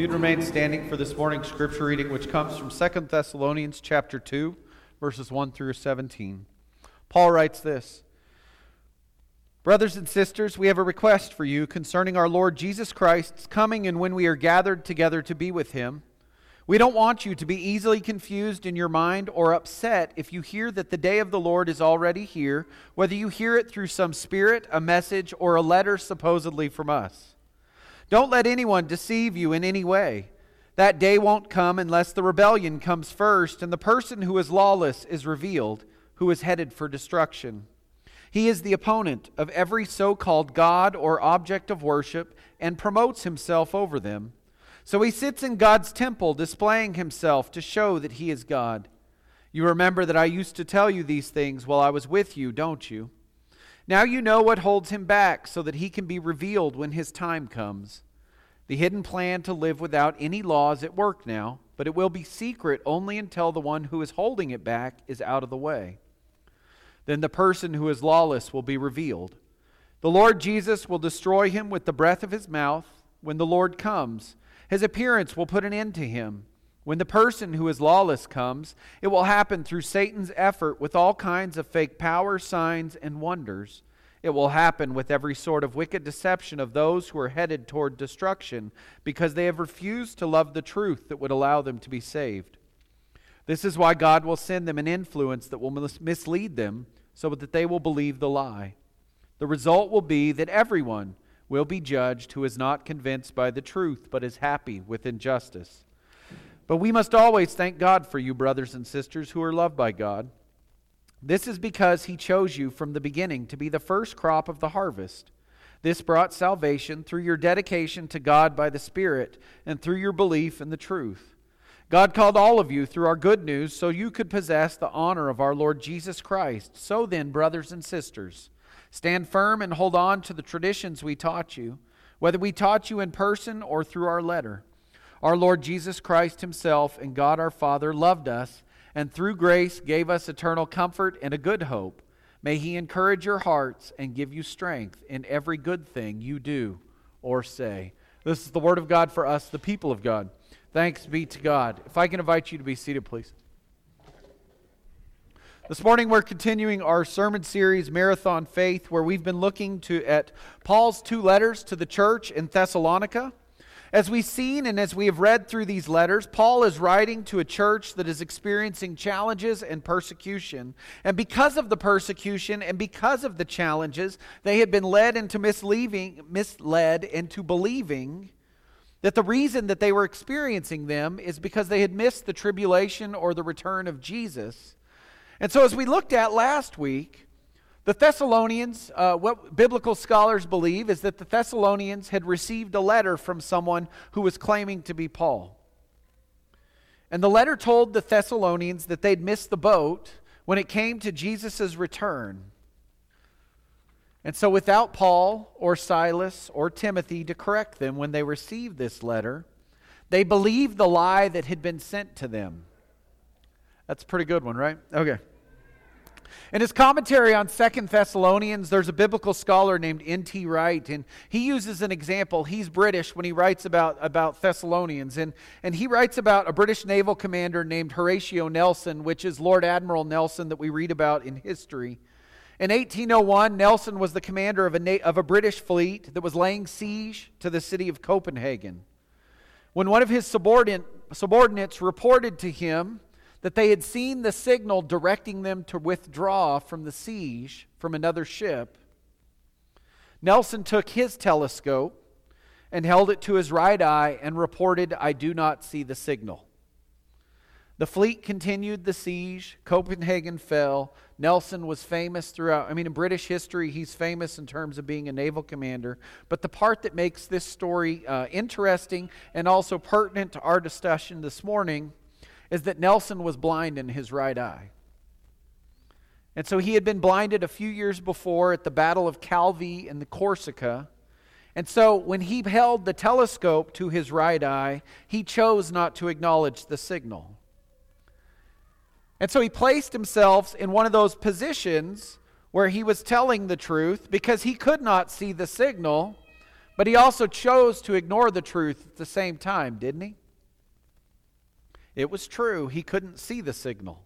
you'd remain standing for this morning's scripture reading, which comes from 2 Thessalonians chapter 2, verses 1 through 17. Paul writes this Brothers and sisters, we have a request for you concerning our Lord Jesus Christ's coming and when we are gathered together to be with him. We don't want you to be easily confused in your mind or upset if you hear that the day of the Lord is already here, whether you hear it through some spirit, a message, or a letter supposedly from us. Don't let anyone deceive you in any way. That day won't come unless the rebellion comes first and the person who is lawless is revealed, who is headed for destruction. He is the opponent of every so called God or object of worship and promotes himself over them. So he sits in God's temple, displaying himself to show that he is God. You remember that I used to tell you these things while I was with you, don't you? Now you know what holds him back so that he can be revealed when his time comes. The hidden plan to live without any law is at work now, but it will be secret only until the one who is holding it back is out of the way. Then the person who is lawless will be revealed. The Lord Jesus will destroy him with the breath of his mouth. When the Lord comes, his appearance will put an end to him. When the person who is lawless comes, it will happen through Satan's effort with all kinds of fake power, signs, and wonders. It will happen with every sort of wicked deception of those who are headed toward destruction because they have refused to love the truth that would allow them to be saved. This is why God will send them an influence that will mislead them so that they will believe the lie. The result will be that everyone will be judged who is not convinced by the truth but is happy with injustice. But we must always thank God for you, brothers and sisters, who are loved by God. This is because He chose you from the beginning to be the first crop of the harvest. This brought salvation through your dedication to God by the Spirit and through your belief in the truth. God called all of you through our good news so you could possess the honor of our Lord Jesus Christ. So then, brothers and sisters, stand firm and hold on to the traditions we taught you, whether we taught you in person or through our letter. Our Lord Jesus Christ Himself and God our Father loved us, and through grace gave us eternal comfort and a good hope. May He encourage your hearts and give you strength in every good thing you do or say. This is the Word of God for us, the people of God. Thanks be to God. If I can invite you to be seated, please. This morning we're continuing our sermon series Marathon Faith where we've been looking to at Paul's two letters to the church in Thessalonica. As we've seen and as we have read through these letters, Paul is writing to a church that is experiencing challenges and persecution. And because of the persecution and because of the challenges, they had been led into misleading, misled into believing that the reason that they were experiencing them is because they had missed the tribulation or the return of Jesus. And so, as we looked at last week, the Thessalonians, uh, what biblical scholars believe is that the Thessalonians had received a letter from someone who was claiming to be Paul. And the letter told the Thessalonians that they'd missed the boat when it came to Jesus' return. And so, without Paul or Silas or Timothy to correct them when they received this letter, they believed the lie that had been sent to them. That's a pretty good one, right? Okay. In his commentary on Second Thessalonians, there's a biblical scholar named N.T. Wright, and he uses an example. He's British when he writes about, about Thessalonians, and, and he writes about a British naval commander named Horatio Nelson, which is Lord Admiral Nelson that we read about in history. In 1801, Nelson was the commander of a, na- of a British fleet that was laying siege to the city of Copenhagen. When one of his subordinate, subordinates reported to him that they had seen the signal directing them to withdraw from the siege from another ship. Nelson took his telescope and held it to his right eye and reported, I do not see the signal. The fleet continued the siege. Copenhagen fell. Nelson was famous throughout, I mean, in British history, he's famous in terms of being a naval commander. But the part that makes this story uh, interesting and also pertinent to our discussion this morning is that Nelson was blind in his right eye. And so he had been blinded a few years before at the Battle of Calvi in the Corsica. And so when he held the telescope to his right eye, he chose not to acknowledge the signal. And so he placed himself in one of those positions where he was telling the truth because he could not see the signal But he also chose to ignore the truth at the same time, didn't he? It was true, he couldn't see the signal.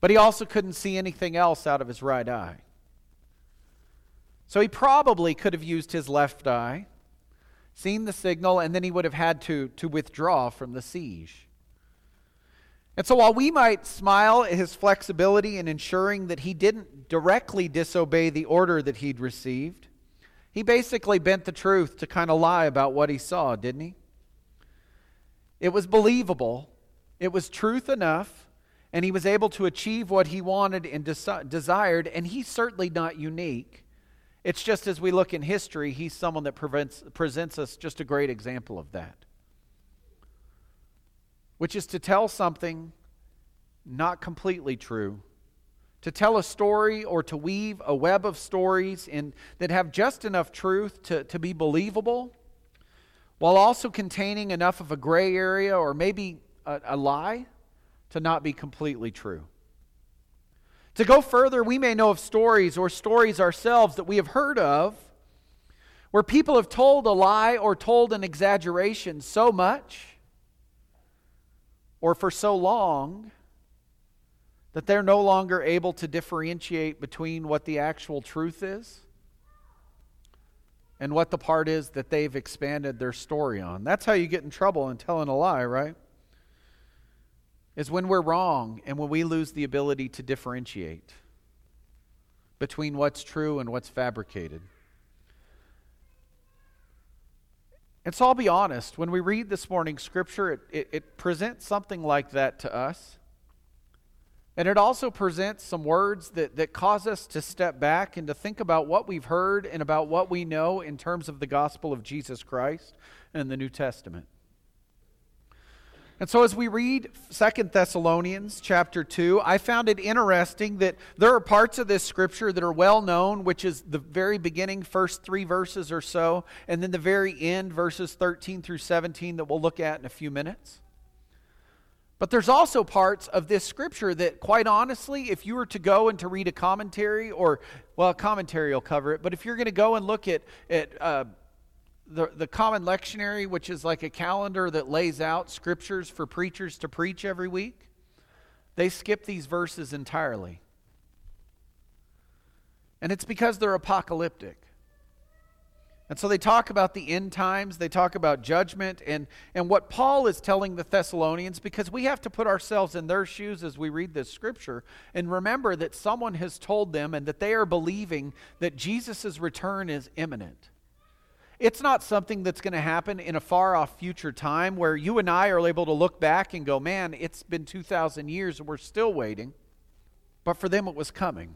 But he also couldn't see anything else out of his right eye. So he probably could have used his left eye, seen the signal, and then he would have had to, to withdraw from the siege. And so while we might smile at his flexibility in ensuring that he didn't directly disobey the order that he'd received, he basically bent the truth to kind of lie about what he saw, didn't he? It was believable, it was truth enough, and he was able to achieve what he wanted and desi- desired, and he's certainly not unique. It's just as we look in history, he's someone that prevents, presents us just a great example of that which is to tell something not completely true, to tell a story or to weave a web of stories in, that have just enough truth to, to be believable, while also containing enough of a gray area or maybe a, a lie to not be completely true. To go further, we may know of stories or stories ourselves that we have heard of where people have told a lie or told an exaggeration so much or for so long that they're no longer able to differentiate between what the actual truth is and what the part is that they've expanded their story on. That's how you get in trouble in telling a lie, right? Is when we're wrong and when we lose the ability to differentiate between what's true and what's fabricated. And so I'll be honest, when we read this morning's scripture, it, it, it, presents something like that to us. And it also presents some words that, that cause us to step back and to think about what we've heard and about what we know in terms of the gospel of Jesus Christ and the New Testament. And so as we read Second Thessalonians chapter 2, I found it interesting that there are parts of this scripture that are well known, which is the very beginning, first three verses or so, and then the very end, verses 13 through 17, that we'll look at in a few minutes. But there's also parts of this scripture that, quite honestly, if you were to go and to read a commentary, or, well, a commentary will cover it, but if you're going to go and look at, at uh, the, the common lectionary, which is like a calendar that lays out scriptures for preachers to preach every week, they skip these verses entirely. And it's because they're apocalyptic. And so they talk about the end times, they talk about judgment, and, and what Paul is telling the Thessalonians, because we have to put ourselves in their shoes as we read this scripture and remember that someone has told them and that they are believing that Jesus' return is imminent. It's not something that's going to happen in a far off future time where you and I are able to look back and go, man, it's been 2,000 years and we're still waiting. But for them, it was coming.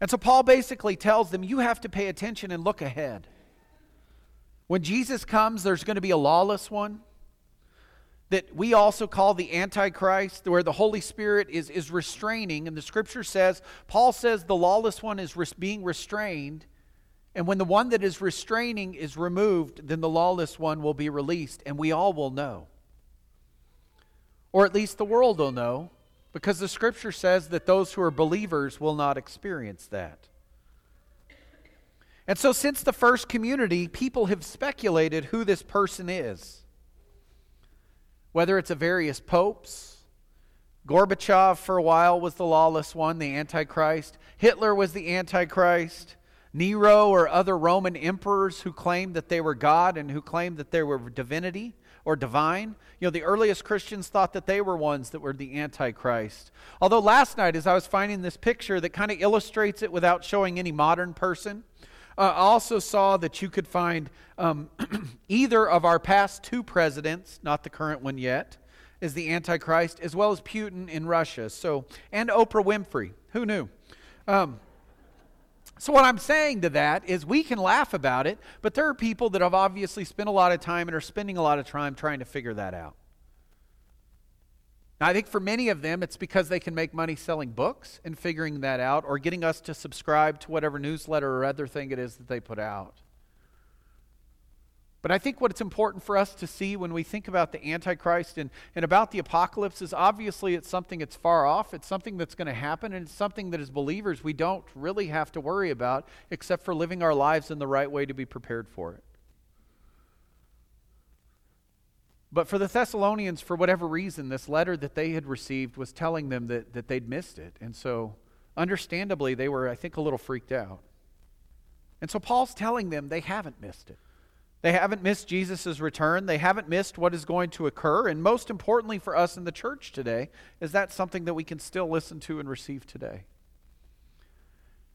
And so Paul basically tells them, you have to pay attention and look ahead. When Jesus comes, there's going to be a lawless one that we also call the Antichrist, where the Holy Spirit is, is restraining. And the scripture says, Paul says the lawless one is res- being restrained and when the one that is restraining is removed, then the lawless one will be released, and we all will know. Or at least the world will know, because the scripture says that those who are believers will not experience that. And so, since the first community, people have speculated who this person is. Whether it's a various popes, Gorbachev for a while was the lawless one, the Antichrist. Hitler was the Antichrist. Nero or other Roman emperors who claimed that they were God and who claimed that they were divinity or divine. You know, the earliest Christians thought that they were ones that were the Antichrist. Although last night, as I was finding this picture that kind of illustrates it without showing any modern person, uh, I also saw that you could find um, either of our past two presidents, not the current one yet, is the Antichrist, as well as Putin in Russia. So, and Oprah Winfrey. Who knew? Um, so, what I'm saying to that is we can laugh about it, but there are people that have obviously spent a lot of time and are spending a lot of time trying to figure that out. Now, I think for many of them, it's because they can make money selling books and figuring that out or getting us to subscribe to whatever newsletter or other thing it is that they put out. But I think what's important for us to see when we think about the Antichrist and, and about the apocalypse is obviously it's something that's far off, it's something that's going to happen, and it's something that as believers we don't really have to worry about except for living our lives in the right way to be prepared for it. But for the Thessalonians, for whatever reason, this letter that they had received was telling them that, that they'd missed it. And so, understandably, they were, I think, a little freaked out. And so, Paul's telling them they haven't missed it. They haven't missed Jesus' return. They haven't missed what is going to occur. And most importantly for us in the church today, is that something that we can still listen to and receive today.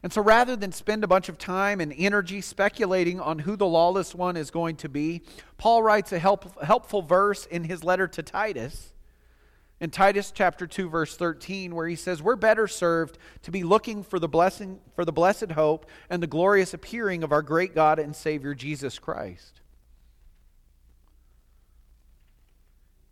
And so rather than spend a bunch of time and energy speculating on who the lawless one is going to be, Paul writes a help, helpful verse in his letter to Titus. In Titus chapter 2 verse 13 where he says we're better served to be looking for the blessing for the blessed hope and the glorious appearing of our great God and Savior Jesus Christ.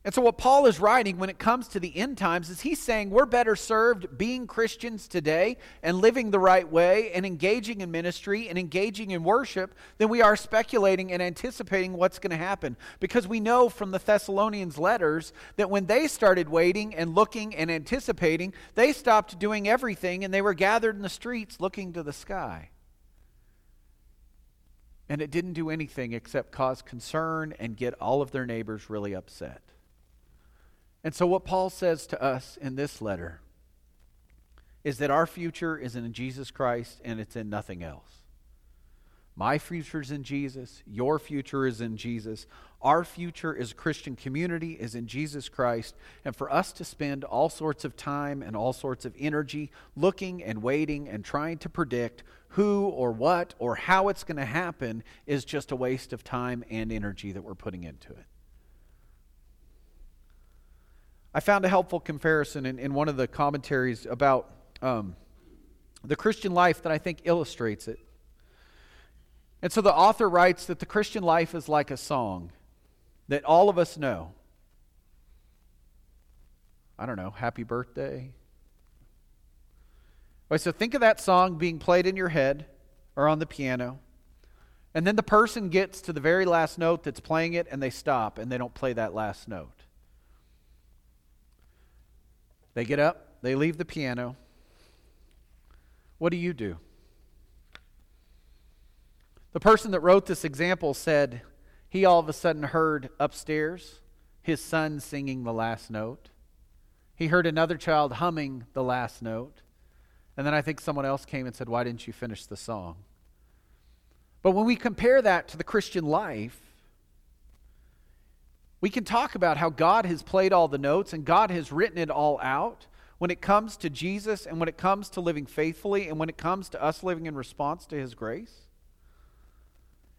And so, what Paul is writing when it comes to the end times is he's saying we're better served being Christians today and living the right way and engaging in ministry and engaging in worship than we are speculating and anticipating what's going to happen. Because we know from the Thessalonians' letters that when they started waiting and looking and anticipating, they stopped doing everything and they were gathered in the streets looking to the sky. And it didn't do anything except cause concern and get all of their neighbors really upset. And so, what Paul says to us in this letter is that our future is in Jesus Christ and it's in nothing else. My future is in Jesus. Your future is in Jesus. Our future as a Christian community is in Jesus Christ. And for us to spend all sorts of time and all sorts of energy looking and waiting and trying to predict who or what or how it's going to happen is just a waste of time and energy that we're putting into it. I found a helpful comparison in, in one of the commentaries about um, the Christian life that I think illustrates it. And so the author writes that the Christian life is like a song that all of us know. I don't know, happy birthday. So think of that song being played in your head or on the piano. And then the person gets to the very last note that's playing it and they stop and they don't play that last note. They get up, they leave the piano. What do you do? The person that wrote this example said he all of a sudden heard upstairs his son singing the last note. He heard another child humming the last note. And then I think someone else came and said, Why didn't you finish the song? But when we compare that to the Christian life, we can talk about how God has played all the notes and God has written it all out when it comes to Jesus and when it comes to living faithfully and when it comes to us living in response to His grace.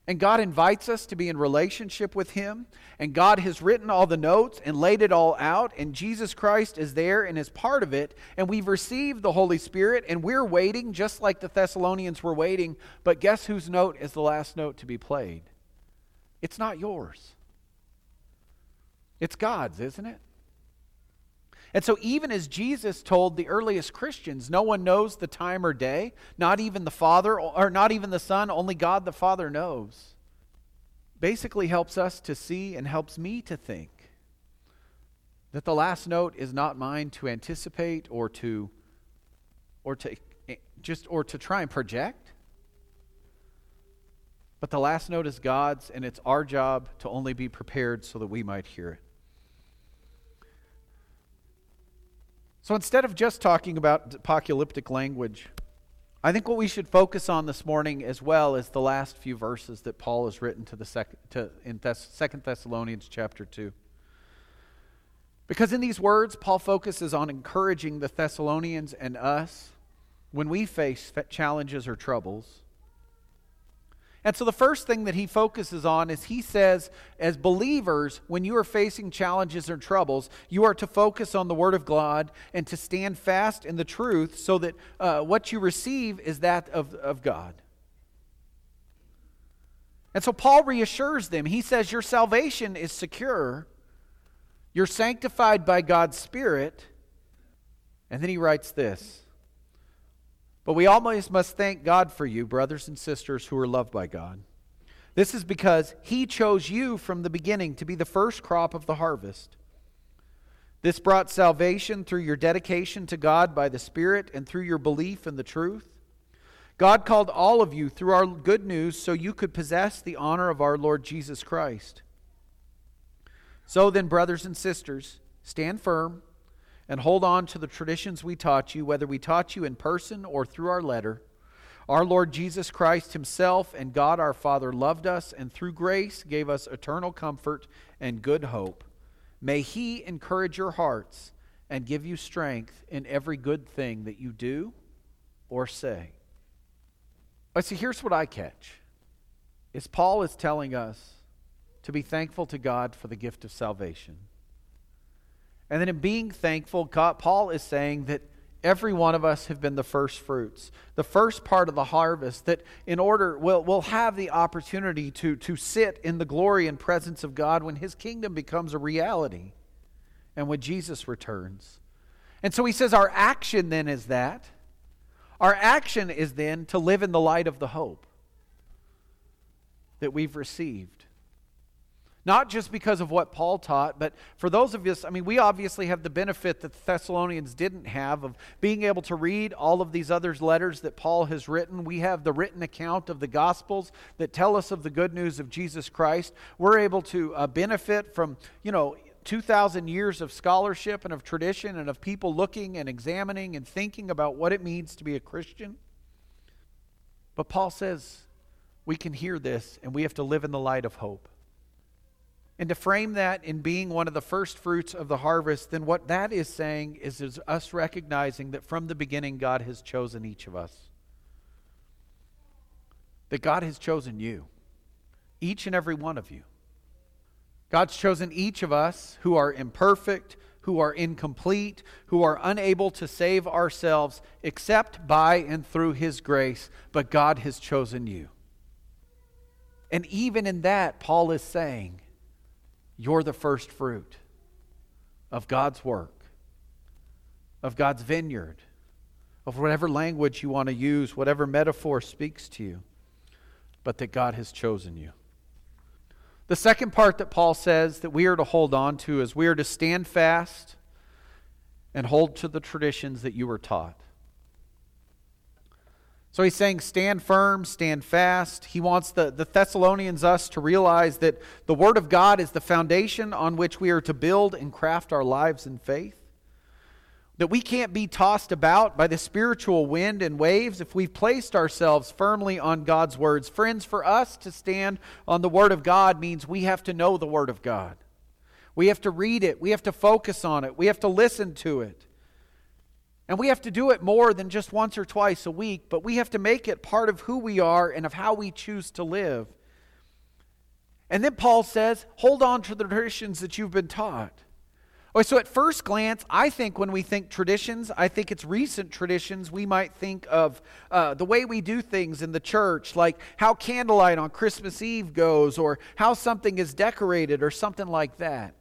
And God invites us to be in relationship with Him. And God has written all the notes and laid it all out. And Jesus Christ is there and is part of it. And we've received the Holy Spirit. And we're waiting just like the Thessalonians were waiting. But guess whose note is the last note to be played? It's not yours. It's God's, isn't it? And so, even as Jesus told the earliest Christians, no one knows the time or day, not even the Father, or not even the Son, only God the Father knows, basically helps us to see and helps me to think that the last note is not mine to anticipate or to or to eh, just or to try and project but the last note is God's and it's our job to only be prepared so that we might hear it So instead of just talking about apocalyptic language, I think what we should focus on this morning as well is the last few verses that Paul has written to the second to in Second Thessalonians chapter 2. Because in these words, Paul focuses on encouraging the Thessalonians and us when we face challenges or troubles and so the first thing that he focuses on is he says, as believers, when you are facing challenges or troubles, you are to focus on the Word of God and to stand fast in the truth so that uh, what you receive is that of, of God. And so Paul reassures them. He says, Your salvation is secure, you're sanctified by God's Spirit. And then he writes this. But we always must thank God for you, brothers and sisters who are loved by God. This is because He chose you from the beginning to be the first crop of the harvest. This brought salvation through your dedication to God by the Spirit and through your belief in the truth. God called all of you through our good news so you could possess the honor of our Lord Jesus Christ. So then, brothers and sisters, stand firm and hold on to the traditions we taught you, whether we taught you in person or through our letter. Our Lord Jesus Christ Himself and God our Father loved us and through grace gave us eternal comfort and good hope. May He encourage your hearts and give you strength in every good thing that you do or say. I see, here's what I catch is Paul is telling us to be thankful to God for the gift of salvation. And then in being thankful, God, Paul is saying that every one of us have been the first fruits, the first part of the harvest, that in order we'll, we'll have the opportunity to, to sit in the glory and presence of God when his kingdom becomes a reality and when Jesus returns. And so he says our action then is that. Our action is then to live in the light of the hope that we've received. Not just because of what Paul taught, but for those of us, I mean, we obviously have the benefit that the Thessalonians didn't have of being able to read all of these other letters that Paul has written. We have the written account of the Gospels that tell us of the good news of Jesus Christ. We're able to uh, benefit from, you know, 2,000 years of scholarship and of tradition and of people looking and examining and thinking about what it means to be a Christian. But Paul says we can hear this and we have to live in the light of hope. And to frame that in being one of the first fruits of the harvest, then what that is saying is, is us recognizing that from the beginning God has chosen each of us. That God has chosen you, each and every one of you. God's chosen each of us who are imperfect, who are incomplete, who are unable to save ourselves except by and through His grace, but God has chosen you. And even in that, Paul is saying, You're the first fruit of God's work, of God's vineyard, of whatever language you want to use, whatever metaphor speaks to you, but that God has chosen you. The second part that Paul says that we are to hold on to is we are to stand fast and hold to the traditions that you were taught. So he's saying, stand firm, stand fast. He wants the, the Thessalonians, us, to realize that the Word of God is the foundation on which we are to build and craft our lives in faith that we can't be tossed about by the spiritual wind and waves if we've placed ourselves firmly on God's words. Friends, for us to stand on the Word of God means we have to know the Word of God. We have to read it, we have to focus on it, we have to listen to it. And we have to do it more than just once or twice a week, but we have to make it part of who we are and of how we choose to live. And then Paul says, hold on to the traditions that you've been taught. Okay, so at first glance, I think when we think traditions, I think it's recent traditions. We might think of uh, the way we do things in the church, like how candlelight on Christmas Eve goes, or how something is decorated, or something like that.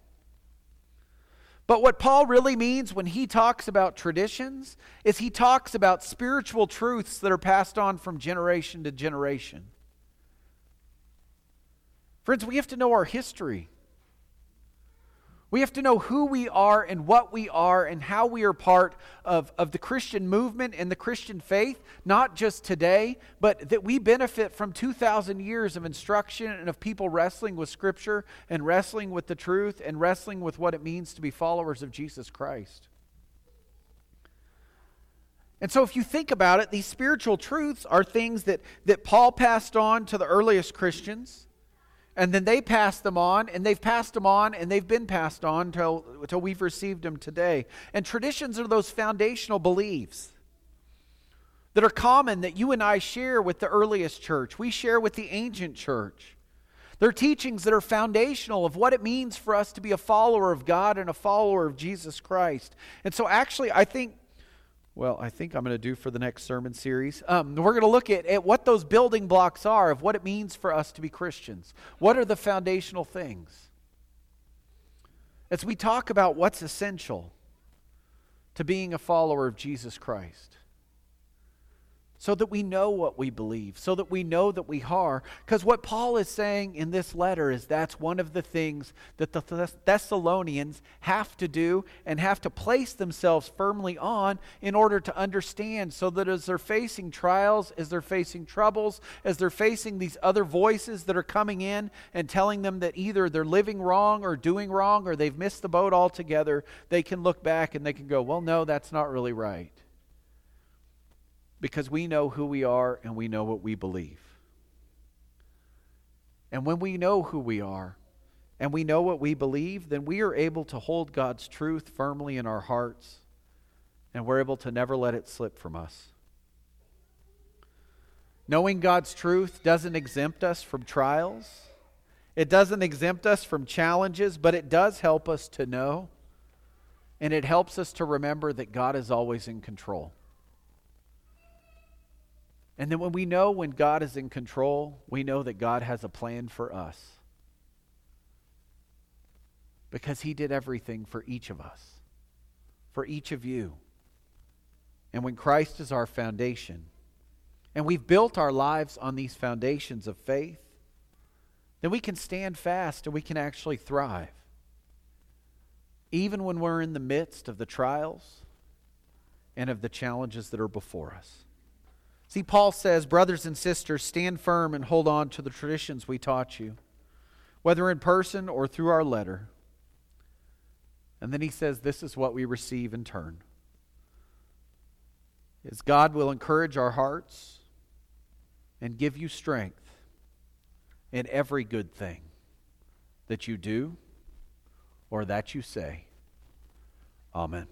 But what Paul really means when he talks about traditions is he talks about spiritual truths that are passed on from generation to generation. Friends, we have to know our history. We have to know who we are and what we are and how we are part of, of the Christian movement and the Christian faith, not just today, but that we benefit from 2,000 years of instruction and of people wrestling with Scripture and wrestling with the truth and wrestling with what it means to be followers of Jesus Christ. And so, if you think about it, these spiritual truths are things that, that Paul passed on to the earliest Christians and then they passed them on, and they've passed them on, and they've been passed on until, until we've received them today. And traditions are those foundational beliefs that are common that you and I share with the earliest church, we share with the ancient church. They're teachings that are foundational of what it means for us to be a follower of God and a follower of Jesus Christ. And so, actually, I think well, I think I'm going to do for the next sermon series. Um, we're going to look at, at what those building blocks are of what it means for us to be Christians. What are the foundational things? As we talk about what's essential to being a follower of Jesus Christ. So that we know what we believe, so that we know that we are. Because what Paul is saying in this letter is that's one of the things that the Thessalonians have to do and have to place themselves firmly on in order to understand, so that as they're facing trials, as they're facing troubles, as they're facing these other voices that are coming in and telling them that either they're living wrong or doing wrong or they've missed the boat altogether, they can look back and they can go, well, no, that's not really right because we know who we are and we know what we believe. And when we know who we are and we know what we believe, then we are able to hold God's truth firmly in our hearts and we're able to never let it slip from us. Knowing God's truth doesn't exempt us from trials. It doesn't exempt us from challenges, but it does help us to know. And it helps us to remember that God is always in control. And then when we know when God is in control, we know that God has a plan for us. Because He did everything for each of us, for each of you. And when Christ is our foundation, and we've built our lives on these foundations of faith, then we can stand fast and we can actually thrive. Even when we're in the midst of the trials and of the challenges that are before us. See, Paul says, Brothers and sisters, stand firm and hold on to the traditions we taught you, whether in person or through our letter. And then he says, This is what we receive in turn. Is God will encourage our hearts and give you strength in every good thing that you do or that you say. Amen.